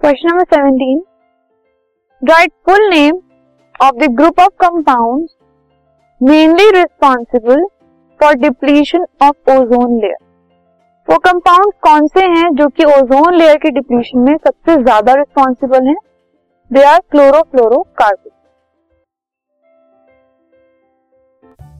Question number seventeen right full name of the group of compound mainly responsible for depletion of ozone layer वो compound कौन से हैं जो कि ozone layer के डिप्लीशन में सबसे ज़्यादा रिस्पॉन्सिबल हैं? They are chlorofluorocarbon